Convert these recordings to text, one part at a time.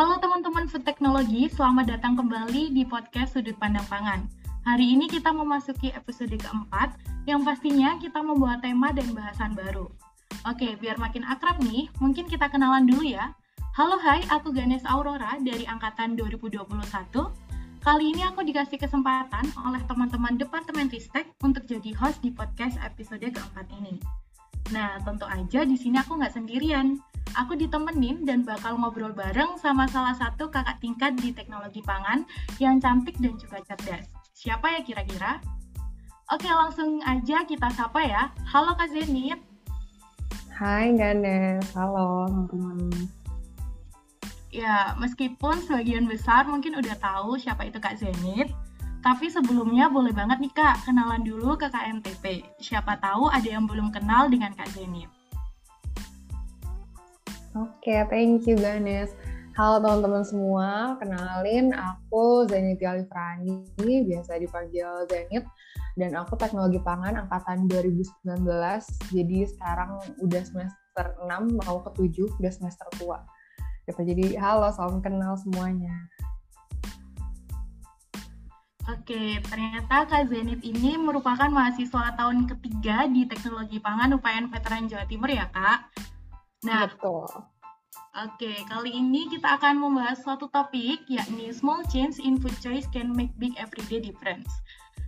Halo teman-teman food teknologi, selamat datang kembali di podcast Sudut Pandang Pangan. Hari ini kita memasuki episode keempat, yang pastinya kita membawa tema dan bahasan baru. Oke, biar makin akrab nih, mungkin kita kenalan dulu ya. Halo hai, aku Ganes Aurora dari Angkatan 2021. Kali ini aku dikasih kesempatan oleh teman-teman Departemen Ristek untuk jadi host di podcast episode keempat ini. Nah, tentu aja di sini aku nggak sendirian aku ditemenin dan bakal ngobrol bareng sama salah satu kakak tingkat di teknologi pangan yang cantik dan juga cerdas. Siapa ya kira-kira? Oke, langsung aja kita sapa ya. Halo Kak Zenit. Hai Ganes, halo teman-teman. Ya, meskipun sebagian besar mungkin udah tahu siapa itu Kak Zenit, tapi sebelumnya boleh banget nih Kak, kenalan dulu ke KMTP. Siapa tahu ada yang belum kenal dengan Kak Zenit. Oke, okay, thank you Ganes. Halo teman-teman semua, kenalin aku Zenit Alifrani, biasa dipanggil Zenit, dan aku teknologi pangan angkatan 2019, jadi sekarang udah semester 6, mau ke 7, udah semester tua. Gitu, jadi halo, salam kenal semuanya. Oke, ternyata Kak Zenit ini merupakan mahasiswa tahun ketiga di Teknologi Pangan UPN Veteran Jawa Timur ya, Kak? Nah, Betul. Oke, kali ini kita akan membahas suatu topik yakni small change in food choice can make big everyday difference.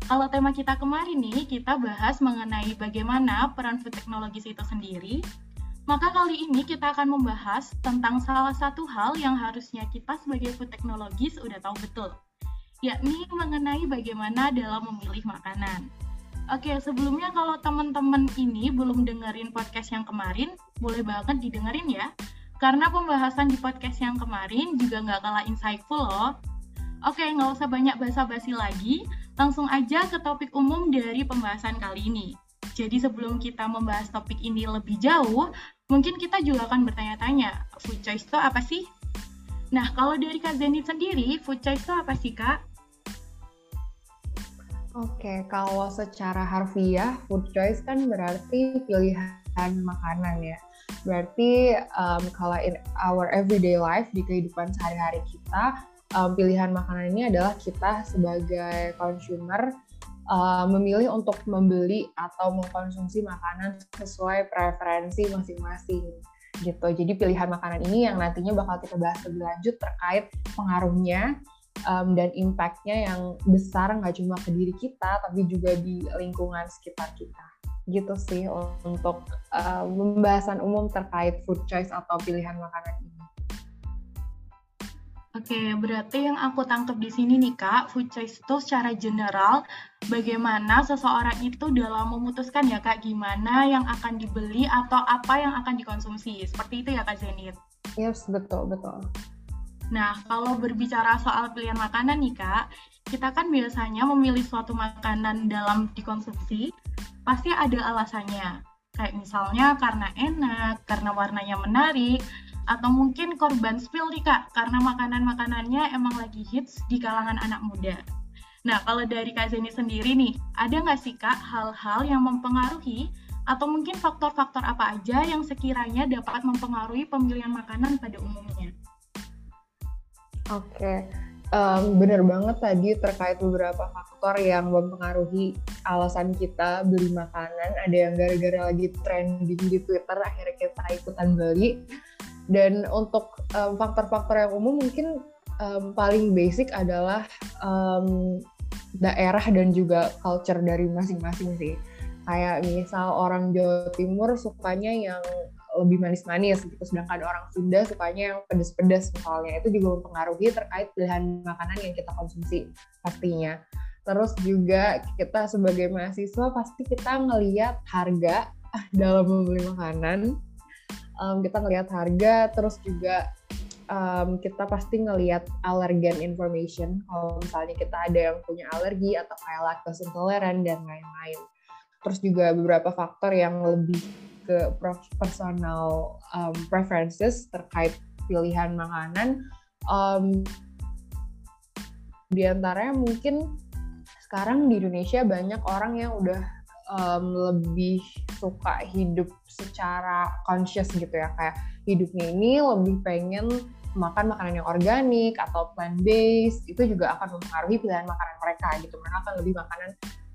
Kalau tema kita kemarin nih, kita bahas mengenai bagaimana peran food technologies itu sendiri. Maka kali ini kita akan membahas tentang salah satu hal yang harusnya kita sebagai food technologies udah tahu betul, yakni mengenai bagaimana dalam memilih makanan. Oke, sebelumnya kalau teman-teman ini belum dengerin podcast yang kemarin, boleh banget didengerin ya. Karena pembahasan di podcast yang kemarin juga nggak kalah insightful loh. Oke, nggak usah banyak basa-basi lagi, langsung aja ke topik umum dari pembahasan kali ini. Jadi sebelum kita membahas topik ini lebih jauh, mungkin kita juga akan bertanya-tanya, food choice itu apa sih? Nah, kalau dari Kak Zenit sendiri, food choice itu apa sih, Kak? Oke, kalau secara harfiah, food choice kan berarti pilihan makanan ya. Berarti um, kalau in our everyday life, di kehidupan sehari-hari kita, um, pilihan makanan ini adalah kita sebagai consumer uh, memilih untuk membeli atau mengkonsumsi makanan sesuai preferensi masing-masing gitu. Jadi pilihan makanan ini yang nantinya bakal kita bahas lebih lanjut terkait pengaruhnya um, dan impactnya yang besar nggak cuma ke diri kita tapi juga di lingkungan sekitar kita gitu sih untuk uh, pembahasan umum terkait food choice atau pilihan makanan ini. Oke, berarti yang aku tangkap di sini nih Kak, food choice itu secara general bagaimana seseorang itu dalam memutuskan ya Kak gimana yang akan dibeli atau apa yang akan dikonsumsi. Seperti itu ya Kak Zenit? Yes, betul, betul. Nah, kalau berbicara soal pilihan makanan nih Kak, kita kan biasanya memilih suatu makanan dalam dikonsumsi, pasti ada alasannya. Kayak misalnya karena enak, karena warnanya menarik, atau mungkin korban spill nih Kak, karena makanan-makanannya emang lagi hits di kalangan anak muda. Nah, kalau dari Kak Zeni sendiri nih, ada nggak sih Kak hal-hal yang mempengaruhi atau mungkin faktor-faktor apa aja yang sekiranya dapat mempengaruhi pemilihan makanan pada umumnya? Oke, um, bener banget tadi terkait beberapa faktor yang mempengaruhi alasan kita beli makanan. Ada yang gara-gara lagi trending di Twitter, akhirnya kita ikutan beli. Dan untuk faktor-faktor um, yang umum mungkin um, paling basic adalah um, daerah dan juga culture dari masing-masing sih. Kayak misal orang Jawa Timur sukanya yang lebih manis-manis gitu. Sedangkan orang Sunda sukanya yang pedas-pedas misalnya. Itu juga mempengaruhi terkait pilihan makanan yang kita konsumsi pastinya. Terus juga kita sebagai mahasiswa pasti kita ngelihat harga. Dalam membeli makanan um, kita ngelihat harga. Terus juga um, kita pasti ngelihat allergen information. Kalau misalnya kita ada yang punya alergi atau kayak lactose intolerant dan lain-lain. Terus juga beberapa faktor yang lebih ke personal um, preferences terkait pilihan makanan. Um, di antaranya mungkin sekarang di Indonesia banyak orang yang udah um, lebih suka hidup secara conscious gitu ya kayak hidupnya ini lebih pengen makan makanan yang organik atau plant based itu juga akan mempengaruhi pilihan makanan mereka gitu mereka akan lebih makanan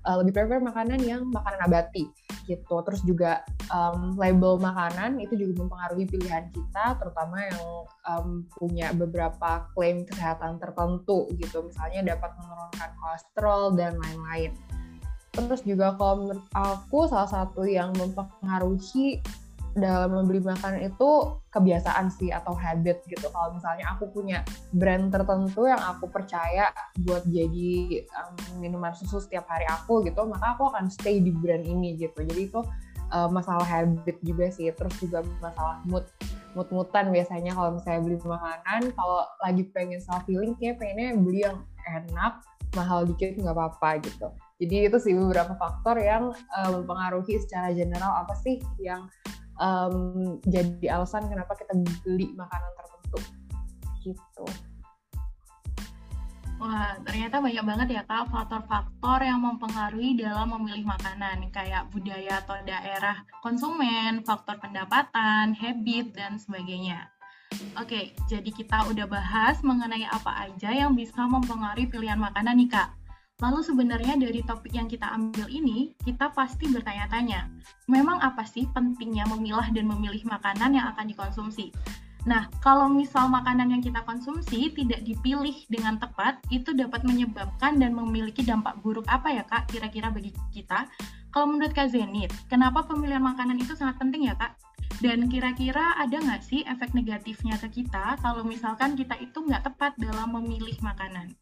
uh, lebih prefer makanan yang makanan nabati gitu. Terus juga um, label makanan itu juga mempengaruhi pilihan kita terutama yang um, punya beberapa klaim kesehatan tertentu gitu. Misalnya dapat menurunkan kolesterol dan lain-lain. Terus juga kalau menurut aku salah satu yang mempengaruhi dalam membeli makanan itu kebiasaan sih atau habit gitu. Kalau misalnya aku punya brand tertentu yang aku percaya buat jadi um, minuman susu setiap hari aku gitu, maka aku akan stay di brand ini gitu. Jadi itu uh, masalah habit juga sih. Terus juga masalah mood mood-moodan biasanya kalau misalnya beli makanan, kalau lagi pengen self feeling kayak pengennya beli yang enak, mahal dikit nggak apa-apa gitu. Jadi itu sih beberapa faktor yang uh, mempengaruhi secara general apa sih yang um, jadi alasan kenapa kita beli makanan tertentu gitu. Wah, ternyata banyak banget ya Kak faktor-faktor yang mempengaruhi dalam memilih makanan kayak budaya atau daerah konsumen, faktor pendapatan, habit, dan sebagainya. Oke, jadi kita udah bahas mengenai apa aja yang bisa mempengaruhi pilihan makanan nih Kak. Lalu sebenarnya dari topik yang kita ambil ini, kita pasti bertanya-tanya, memang apa sih pentingnya memilah dan memilih makanan yang akan dikonsumsi? Nah, kalau misal makanan yang kita konsumsi tidak dipilih dengan tepat, itu dapat menyebabkan dan memiliki dampak buruk apa ya Kak kira-kira bagi kita? Kalau menurut Kak Zenit, kenapa pemilihan makanan itu sangat penting ya Kak? Dan kira-kira ada nggak sih efek negatifnya ke kita kalau misalkan kita itu nggak tepat dalam memilih makanan?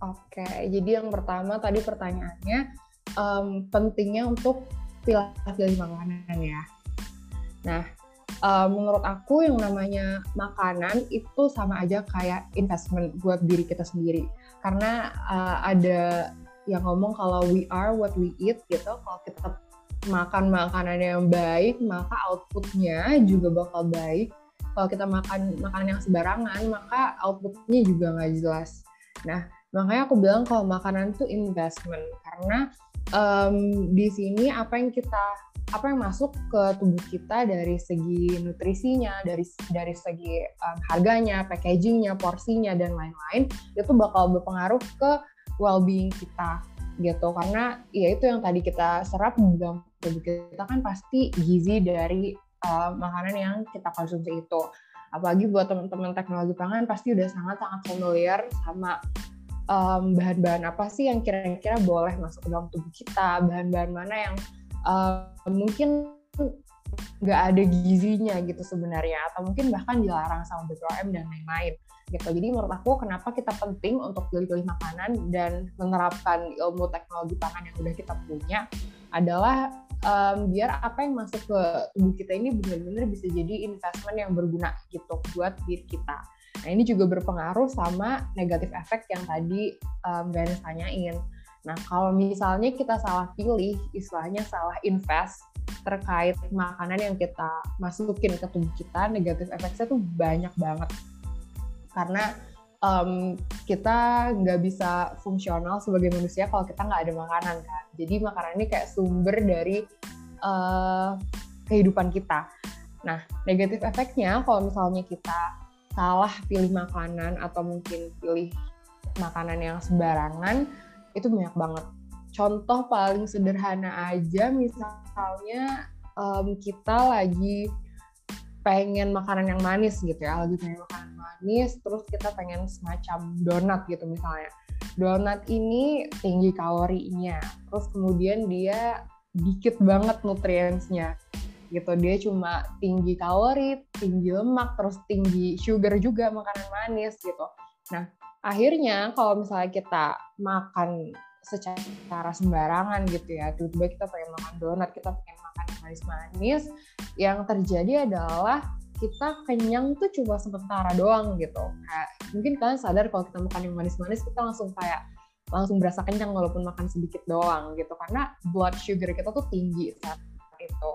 Oke, jadi yang pertama tadi pertanyaannya um, pentingnya untuk pilih-pilih makanan ya. Nah, um, menurut aku yang namanya makanan itu sama aja kayak investment buat diri kita sendiri. Karena uh, ada yang ngomong kalau we are what we eat gitu, kalau kita makan makanan yang baik, maka outputnya juga bakal baik. Kalau kita makan makanan yang sembarangan, maka outputnya juga nggak jelas. Nah, Makanya aku bilang kalau makanan itu investment. Karena um, di sini apa yang kita apa yang masuk ke tubuh kita dari segi nutrisinya, dari dari segi um, harganya, packagingnya, porsinya dan lain-lain itu bakal berpengaruh ke well-being kita gitu. Karena ya itu yang tadi kita serap dalam tubuh kita kan pasti gizi dari uh, makanan yang kita konsumsi itu. Apalagi buat teman-teman teknologi pangan pasti udah sangat-sangat familiar sama um, bahan-bahan apa sih yang kira-kira boleh masuk ke dalam tubuh kita, bahan-bahan mana yang uh, mungkin nggak ada gizinya gitu sebenarnya atau mungkin bahkan dilarang sama BPOM dan lain-lain gitu. Jadi menurut aku kenapa kita penting untuk pilih-pilih makanan dan menerapkan ilmu teknologi pangan yang udah kita punya adalah um, biar apa yang masuk ke tubuh kita ini benar-benar bisa jadi investment yang berguna gitu buat diri kita. Nah ini juga berpengaruh sama negatif efek yang tadi um, Ganes tanyain. Nah kalau misalnya kita salah pilih, istilahnya salah invest terkait makanan yang kita masukin ke tubuh kita, negatif efeknya tuh banyak banget. Karena um, kita nggak bisa fungsional sebagai manusia kalau kita nggak ada makanan kan. Jadi makanan ini kayak sumber dari uh, kehidupan kita. Nah, negatif efeknya kalau misalnya kita salah pilih makanan atau mungkin pilih makanan yang sembarangan itu banyak banget. Contoh paling sederhana aja misalnya um, kita lagi pengen makanan yang manis gitu ya, lagi pengen makanan manis, terus kita pengen semacam donat gitu misalnya. Donat ini tinggi kalorinya, terus kemudian dia dikit banget nutriensnya gitu. Dia cuma tinggi kalori tinggi lemak terus tinggi sugar juga makanan manis gitu. Nah akhirnya kalau misalnya kita makan secara sembarangan gitu ya tiba-tiba kita pengen makan donat kita pengen makan manis-manis yang terjadi adalah kita kenyang tuh cuma sementara doang gitu. Kayak mungkin kalian sadar kalau kita makan yang manis-manis kita langsung kayak langsung berasa kenyang walaupun makan sedikit doang gitu. Karena blood sugar kita tuh tinggi saat itu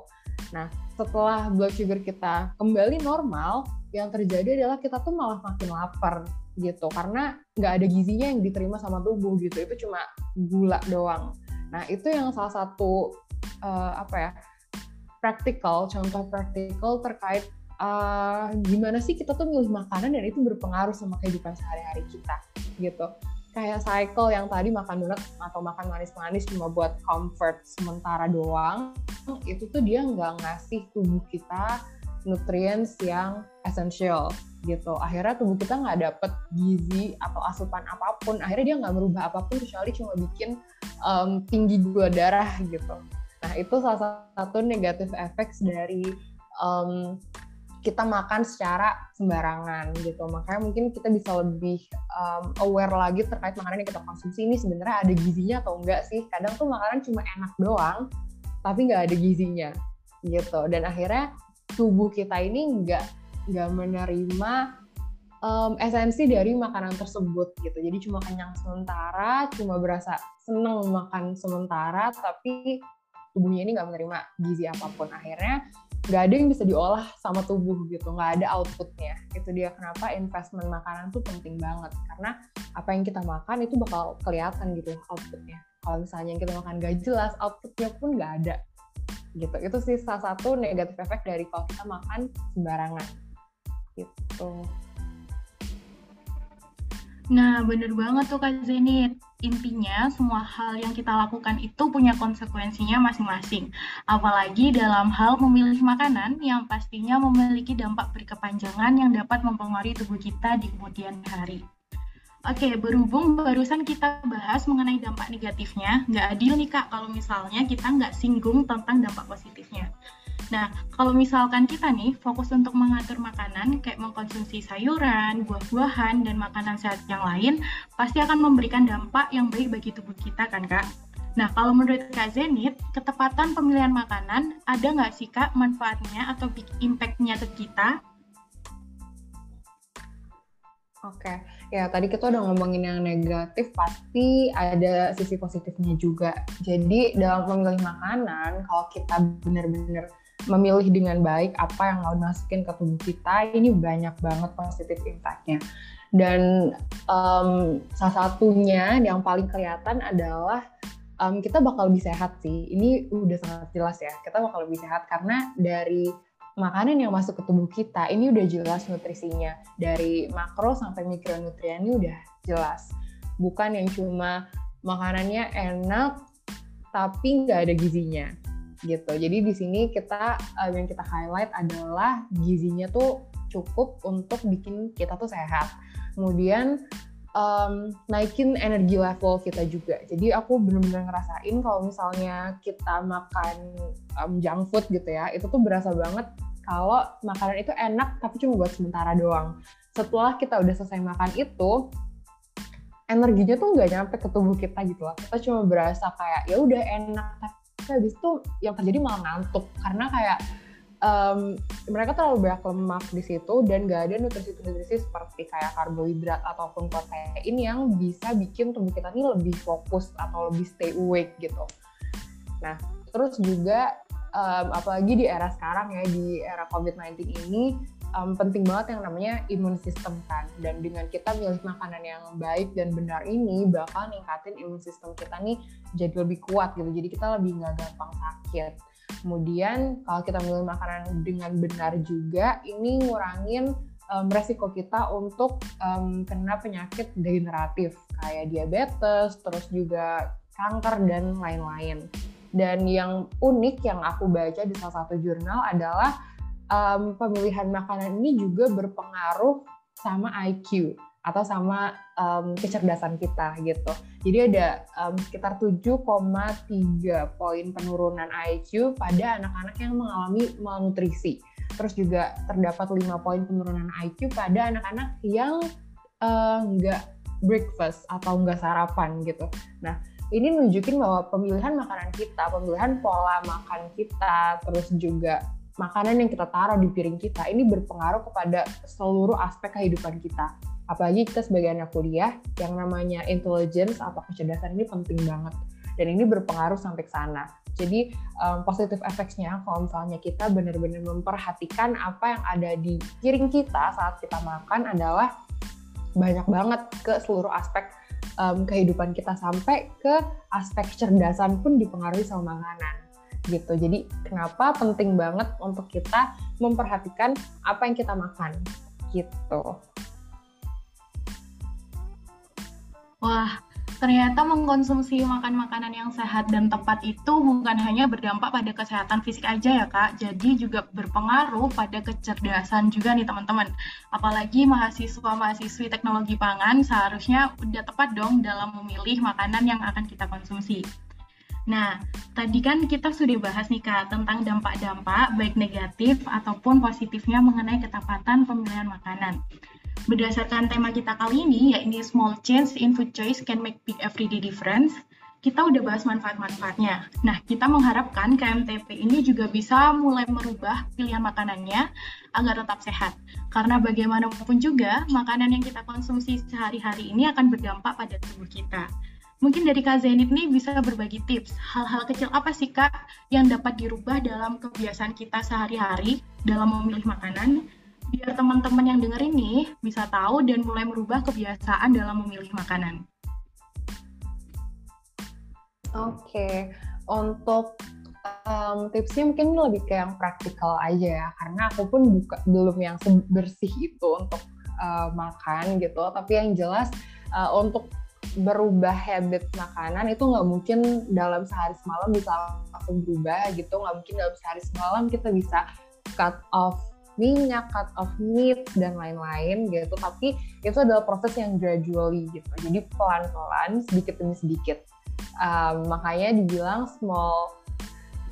Nah, setelah blood sugar kita kembali normal, yang terjadi adalah kita tuh malah makin lapar gitu. Karena nggak ada gizinya yang diterima sama tubuh gitu. Itu cuma gula doang. Nah itu yang salah satu uh, apa ya praktikal contoh praktikal terkait uh, gimana sih kita tuh milih makanan dan itu berpengaruh sama kehidupan sehari-hari kita gitu kayak cycle yang tadi makan donat atau makan manis-manis cuma buat comfort sementara doang itu tuh dia nggak ngasih tubuh kita nutrients yang essential gitu. Akhirnya tubuh kita nggak dapet gizi atau asupan apa pun. Akhirnya dia nggak merubah apa pun kecuali cuma bikin um, tinggi gula darah gitu. Nah itu salah satu negatif efek dari um, kita makan secara sembarangan gitu. Makanya mungkin kita bisa lebih um, aware lagi terkait makanan yang kita konsumsi ini sebenarnya ada gizinya atau enggak sih? Kadang tuh makanan cuma enak doang tapi nggak ada gizinya gitu. Dan akhirnya tubuh kita ini nggak nggak menerima um, esensi dari makanan tersebut gitu. Jadi cuma kenyang sementara cuma berasa seneng makan sementara tapi tubuhnya ini nggak menerima gizi apa pun. Akhirnya nggak ada yang bisa diolah sama tubuh gitu nggak ada outputnya. Itu dia kenapa investment makanan tuh penting banget. Karena apa yang kita makan itu bakal kelihatan gitu outputnya. Kalau misalnya yang kita makan gak jelas outputnya pun nggak ada. Gitu. Itu sih salah satu negatif efek dari kalau kita makan sembarangan. Gitu. Nah, bener banget tuh Kak Zenit. Intinya, semua hal yang kita lakukan itu punya konsekuensinya masing-masing. Apalagi dalam hal memilih makanan yang pastinya memiliki dampak berkepanjangan yang dapat mempengaruhi tubuh kita di kemudian hari. Oke, berhubung barusan kita bahas mengenai dampak negatifnya, nggak adil nih Kak kalau misalnya kita nggak singgung tentang dampak positifnya. Nah, kalau misalkan kita nih fokus untuk mengatur makanan, kayak mengkonsumsi sayuran, buah-buahan, dan makanan sehat yang lain, pasti akan memberikan dampak yang baik bagi tubuh kita kan Kak? Nah, kalau menurut Kak Zenit, ketepatan pemilihan makanan, ada nggak sih Kak manfaatnya atau impact-nya ke kita? Oke, ya tadi kita udah ngomongin yang negatif, pasti ada sisi positifnya juga. Jadi dalam memilih makanan, kalau kita benar-benar memilih dengan baik apa yang mau masukin ke tubuh kita ini banyak banget positif impactnya. Dan um, salah satunya yang paling kelihatan adalah um, kita bakal lebih sehat sih. Ini udah sangat jelas ya kita bakal lebih sehat karena dari makanan yang masuk ke tubuh kita ini udah jelas nutrisinya. Dari makro sampai mikronutrien ini udah jelas. Bukan yang cuma makanannya enak tapi nggak ada gizinya gitu. Jadi di sini kita uh, yang kita highlight adalah gizinya tuh cukup untuk bikin kita tuh sehat. Kemudian um, naikin energi level kita juga. Jadi aku bener-bener ngerasain kalau misalnya kita makan um, junk food gitu ya, itu tuh berasa banget kalau makanan itu enak tapi cuma buat sementara doang. Setelah kita udah selesai makan itu, energinya tuh nggak nyampe ke tubuh kita gitu loh. Kita cuma berasa kayak ya udah enak habis itu yang terjadi malah ngantuk karena kayak um, mereka terlalu banyak lemak di situ dan gak ada nutrisi-nutrisi seperti kayak karbohidrat ataupun protein yang bisa bikin tubuh kita ini lebih fokus atau lebih stay awake gitu. Nah, terus juga um, apalagi di era sekarang ya di era COVID-19 ini um, penting banget yang namanya imun sistem kan. Dan dengan kita milih makanan yang baik dan benar ini bakal ningkatin imun sistem kita nih jadi lebih kuat gitu. Jadi kita lebih nggak gampang sakit. Kemudian kalau kita milih makanan dengan benar juga ini ngurangin um, resiko kita untuk um, kena penyakit degeneratif kayak diabetes terus juga kanker dan lain-lain. Dan yang unik yang aku baca di salah satu jurnal adalah um, pemilihan makanan ini juga berpengaruh sama IQ atau sama um, kecerdasan kita gitu. Jadi ada um, sekitar 7,3 poin penurunan IQ pada anak-anak yang mengalami malnutrisi. Terus juga terdapat 5 poin penurunan IQ pada anak-anak yang nggak uh, breakfast atau nggak sarapan gitu. Nah, ini nunjukin bahwa pemilihan makanan kita, pemilihan pola makan kita, terus juga makanan yang kita taruh di piring kita ini berpengaruh kepada seluruh aspek kehidupan kita. Apalagi kita sebagai anak kuliah, yang namanya intelligence atau kecerdasan ini penting banget. Dan ini berpengaruh sampai ke sana. Jadi um, positif efeknya kalau misalnya kita benar-benar memperhatikan apa yang ada di piring kita saat kita makan adalah banyak banget ke seluruh aspek um, kehidupan kita sampai ke aspek kecerdasan pun dipengaruhi sama makanan gitu. Jadi kenapa penting banget untuk kita memperhatikan apa yang kita makan gitu. Wah, ternyata mengkonsumsi makan makanan yang sehat dan tepat itu bukan hanya berdampak pada kesehatan fisik aja ya kak, jadi juga berpengaruh pada kecerdasan juga nih teman-teman. Apalagi mahasiswa-mahasiswi teknologi pangan seharusnya udah tepat dong dalam memilih makanan yang akan kita konsumsi. Nah, tadi kan kita sudah bahas nih Kak tentang dampak-dampak baik negatif ataupun positifnya mengenai ketepatan pemilihan makanan. Berdasarkan tema kita kali ini, yakni Small Change in Food Choice Can Make Big Everyday Difference, kita udah bahas manfaat-manfaatnya. Nah, kita mengharapkan KMTP ini juga bisa mulai merubah pilihan makanannya agar tetap sehat. Karena bagaimanapun juga, makanan yang kita konsumsi sehari-hari ini akan berdampak pada tubuh kita. Mungkin dari Kak Zenit nih bisa berbagi tips, hal-hal kecil apa sih Kak yang dapat dirubah dalam kebiasaan kita sehari-hari dalam memilih makanan, biar teman-teman yang denger ini bisa tahu dan mulai merubah kebiasaan dalam memilih makanan. Oke, okay. untuk um, tipsnya mungkin lebih ke yang praktikal aja ya, karena aku pun buka, belum yang bersih itu untuk uh, makan gitu, tapi yang jelas uh, untuk berubah habit makanan itu nggak mungkin dalam sehari semalam bisa langsung berubah gitu. Nggak mungkin dalam sehari semalam kita bisa cut off minyak, cut off meat dan lain-lain gitu. Tapi itu adalah proses yang gradually gitu. Jadi pelan-pelan sedikit demi sedikit. Um, makanya dibilang small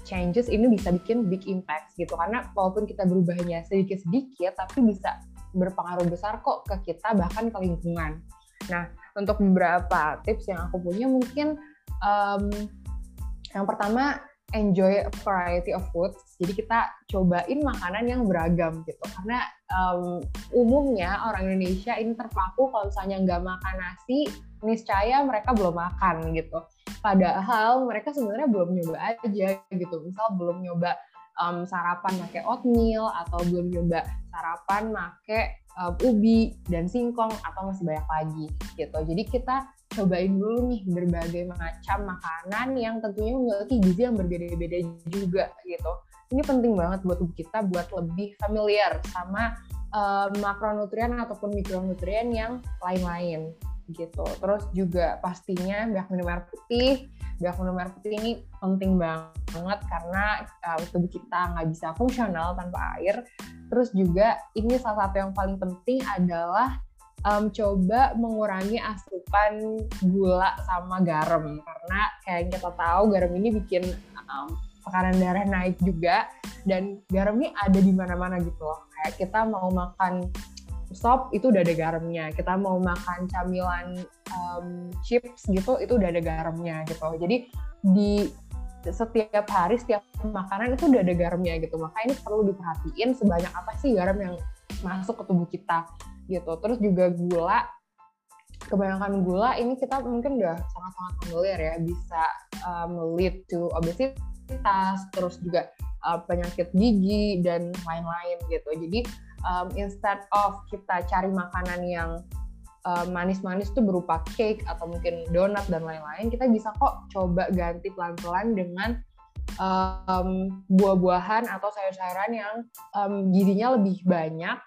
changes ini bisa bikin big impact gitu. Karena walaupun kita berubahnya sedikit-sedikit tapi bisa berpengaruh besar kok ke kita bahkan ke lingkungan. Nah untuk beberapa tips yang aku punya mungkin um, yang pertama enjoy a variety of foods. Jadi kita cobain makanan yang beragam gitu. Karena um, umumnya orang Indonesia ini terpaku kalau misalnya nggak makan nasi, niscaya mereka belum makan gitu. Padahal mereka sebenarnya belum nyoba aja gitu. Misal belum nyoba um, sarapan pakai oatmeal atau belum nyoba sarapan pakai um, ubi dan singkong atau masih banyak lagi gitu. Jadi kita cobain dulu nih berbagai macam makanan yang tentunya memiliki gizi yang berbeda-beda juga gitu. Ini penting banget buat tubuh kita buat lebih familiar sama um, makronutrien ataupun mikronutrien yang lain-lain gitu. Terus juga pastinya banyak minum air putih. Banyak minum air putih ini penting banget karena uh, tubuh kita nggak bisa fungsional tanpa air. Terus juga ini salah satu yang paling penting adalah um, coba mengurangi asupan gula sama garam karena kayak kita tahu garam ini bikin um, tekanan darah naik juga dan garam ini ada di mana-mana gitu loh. Kayak kita mau makan sop itu udah ada garamnya. Kita mau makan camilan um, chips gitu itu udah ada garamnya gitu. Jadi di setiap hari setiap makanan itu udah ada garamnya gitu. Maka ini perlu diperhatiin sebanyak apa sih garam yang masuk ke tubuh kita gitu. Terus juga gula kebanyakan gula ini kita mungkin udah sangat-sangat familiar ya bisa um, lead to obesitas terus juga uh, penyakit gigi dan lain-lain gitu. Jadi um, instead of kita cari makanan yang manis-manis um, tuh berupa cake atau mungkin donat dan lain-lain, kita bisa kok coba ganti pelan-pelan dengan um, buah-buahan atau sayur-sayuran yang um, gizinya lebih banyak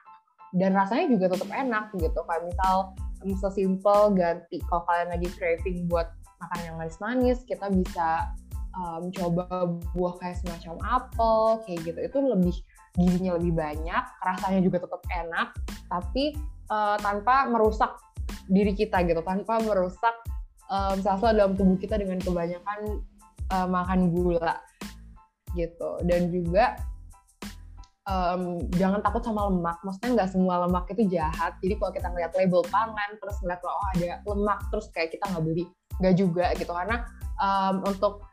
dan rasanya juga tetap enak gitu. Kayak misal um, sesimpel ganti kalau kalian lagi craving buat makan yang manis-manis, kita bisa um, coba buah kayak semacam apel kayak gitu. Itu lebih gizinya lebih banyak, rasanya juga tetap enak, tapi uh, tanpa merusak diri kita gitu, tanpa merusak um, sel-sel dalam tubuh kita dengan kebanyakan uh, makan gula gitu. Dan juga um, jangan takut sama lemak. Maksudnya nggak semua lemak itu jahat. Jadi kalau kita ngeliat label pangan, terus ngeliat oh ada lemak, terus kayak kita nggak beli, nggak juga gitu. Karena um, untuk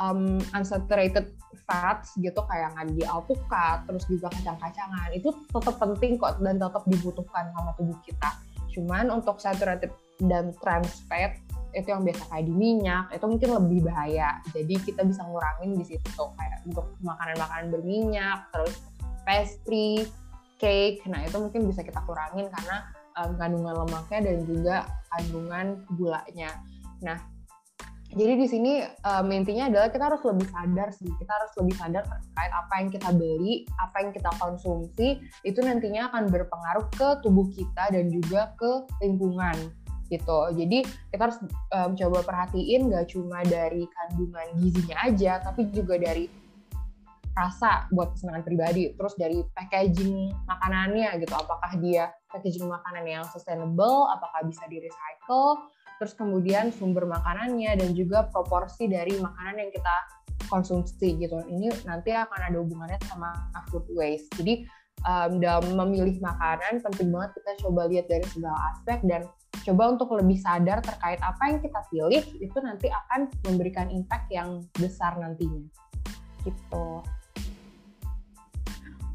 um, unsaturated fats gitu kayak di alpukat terus juga kacang-kacangan itu tetap penting kok dan tetap dibutuhkan sama tubuh kita. Cuman untuk saturated dan trans fat itu yang biasa kayak di minyak itu mungkin lebih bahaya. Jadi kita bisa ngurangin di situ kayak untuk makanan-makanan berminyak terus pastry cake. Nah itu mungkin bisa kita kurangin karena um, kandungan lemaknya dan juga kandungan gulanya. Nah jadi di sini um, intinya adalah kita harus lebih sadar sih. Kita harus lebih sadar terkait apa yang kita beli apa yang kita konsumsi. Itu nantinya akan berpengaruh ke tubuh kita dan juga ke lingkungan gitu. Jadi kita harus um, coba perhatiin gak cuma dari kandungan gizinya aja tapi juga dari rasa buat kesenangan pribadi. Terus dari packaging makanannya gitu. Apakah dia packaging makanan yang sustainable apakah bisa di recycle terus kemudian sumber makanannya dan juga proporsi dari makanan yang kita konsumsi gitu. Ini nanti akan ada hubungannya sama food waste. Jadi um, dalam memilih makanan penting banget kita coba lihat dari segala aspek dan coba untuk lebih sadar terkait apa yang kita pilih itu nanti akan memberikan impact yang besar nantinya. Gitu.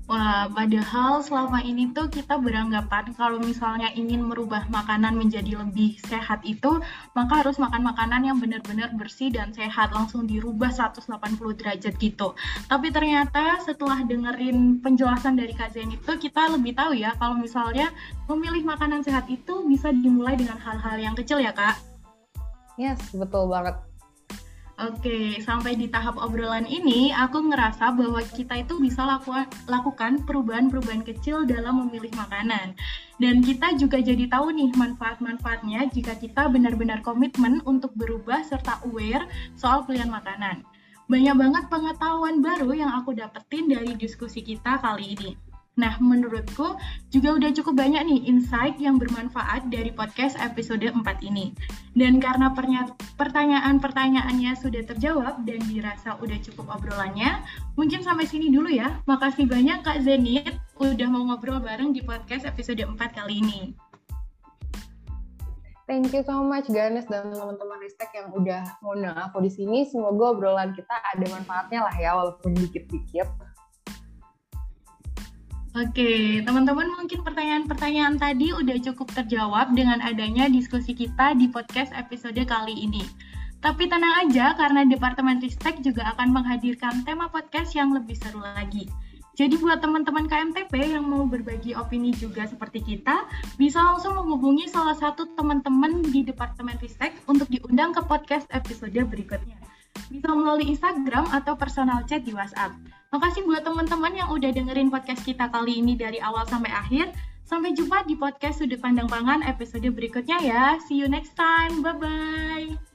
Wah, padahal selama ini tuh kita beranggapan kalau misalnya ingin merubah makanan menjadi lebih sehat itu, maka harus makan makanan yang benar-benar bersih dan sehat, langsung dirubah 180 derajat gitu. Tapi ternyata setelah dengerin penjelasan dari Kak Zen itu, kita lebih tahu ya kalau misalnya memilih makanan sehat itu bisa dimulai dengan hal-hal yang kecil ya Kak? Yes, betul banget. Oke, sampai di tahap obrolan ini, aku ngerasa bahwa kita itu bisa lakukan, lakukan perubahan-perubahan kecil dalam memilih makanan. Dan kita juga jadi tahu nih manfaat-manfaatnya jika kita benar-benar komitmen untuk berubah serta aware soal pilihan makanan. Banyak banget pengetahuan baru yang aku dapetin dari diskusi kita kali ini. Nah, menurutku juga udah cukup banyak nih insight yang bermanfaat dari podcast episode 4 ini. Dan karena pertanyaan-pertanyaannya sudah terjawab dan dirasa udah cukup obrolannya, mungkin sampai sini dulu ya. Makasih banyak Kak Zenit udah mau ngobrol bareng di podcast episode 4 kali ini. Thank you so much Ganes dan teman-teman Ristek yang udah ngundang aku di sini. Semoga obrolan kita ada manfaatnya lah ya, walaupun dikit-dikit. Oke, teman-teman mungkin pertanyaan-pertanyaan tadi udah cukup terjawab dengan adanya diskusi kita di podcast episode kali ini. Tapi tenang aja karena Departemen Ristek juga akan menghadirkan tema podcast yang lebih seru lagi. Jadi buat teman-teman KMTP yang mau berbagi opini juga seperti kita, bisa langsung menghubungi salah satu teman-teman di Departemen Ristek untuk diundang ke podcast episode berikutnya. Bisa melalui Instagram atau personal chat di WhatsApp. Makasih buat teman-teman yang udah dengerin podcast kita kali ini dari awal sampai akhir. Sampai jumpa di podcast Sudut Pandang Pangan episode berikutnya ya. See you next time. Bye-bye.